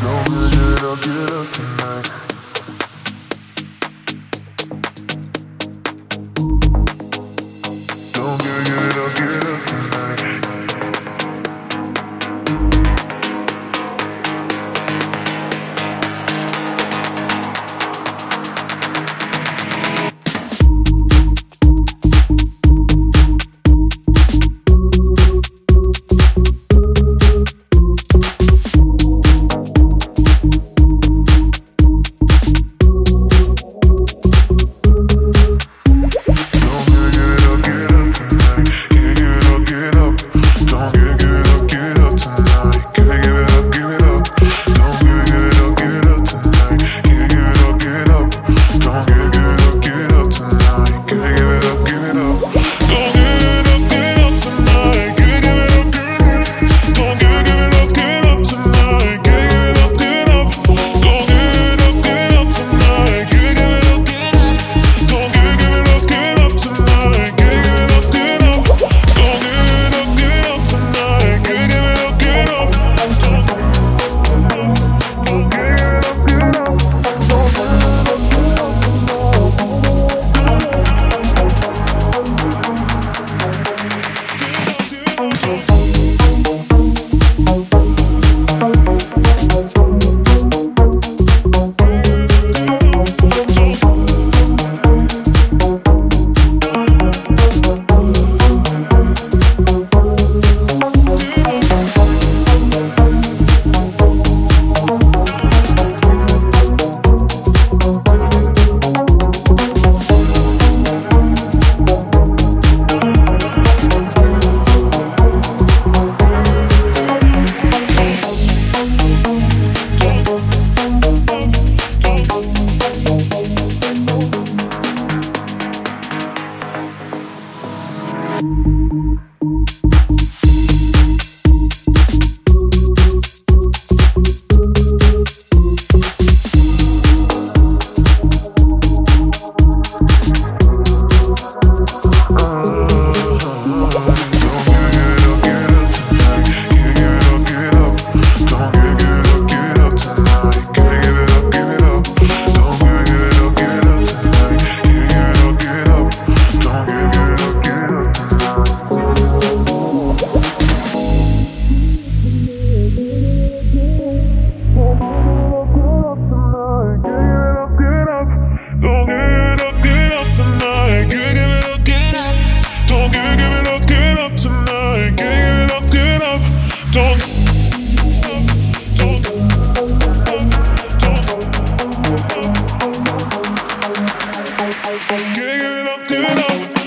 Don't get up, get up tonight. Giving up, giving up.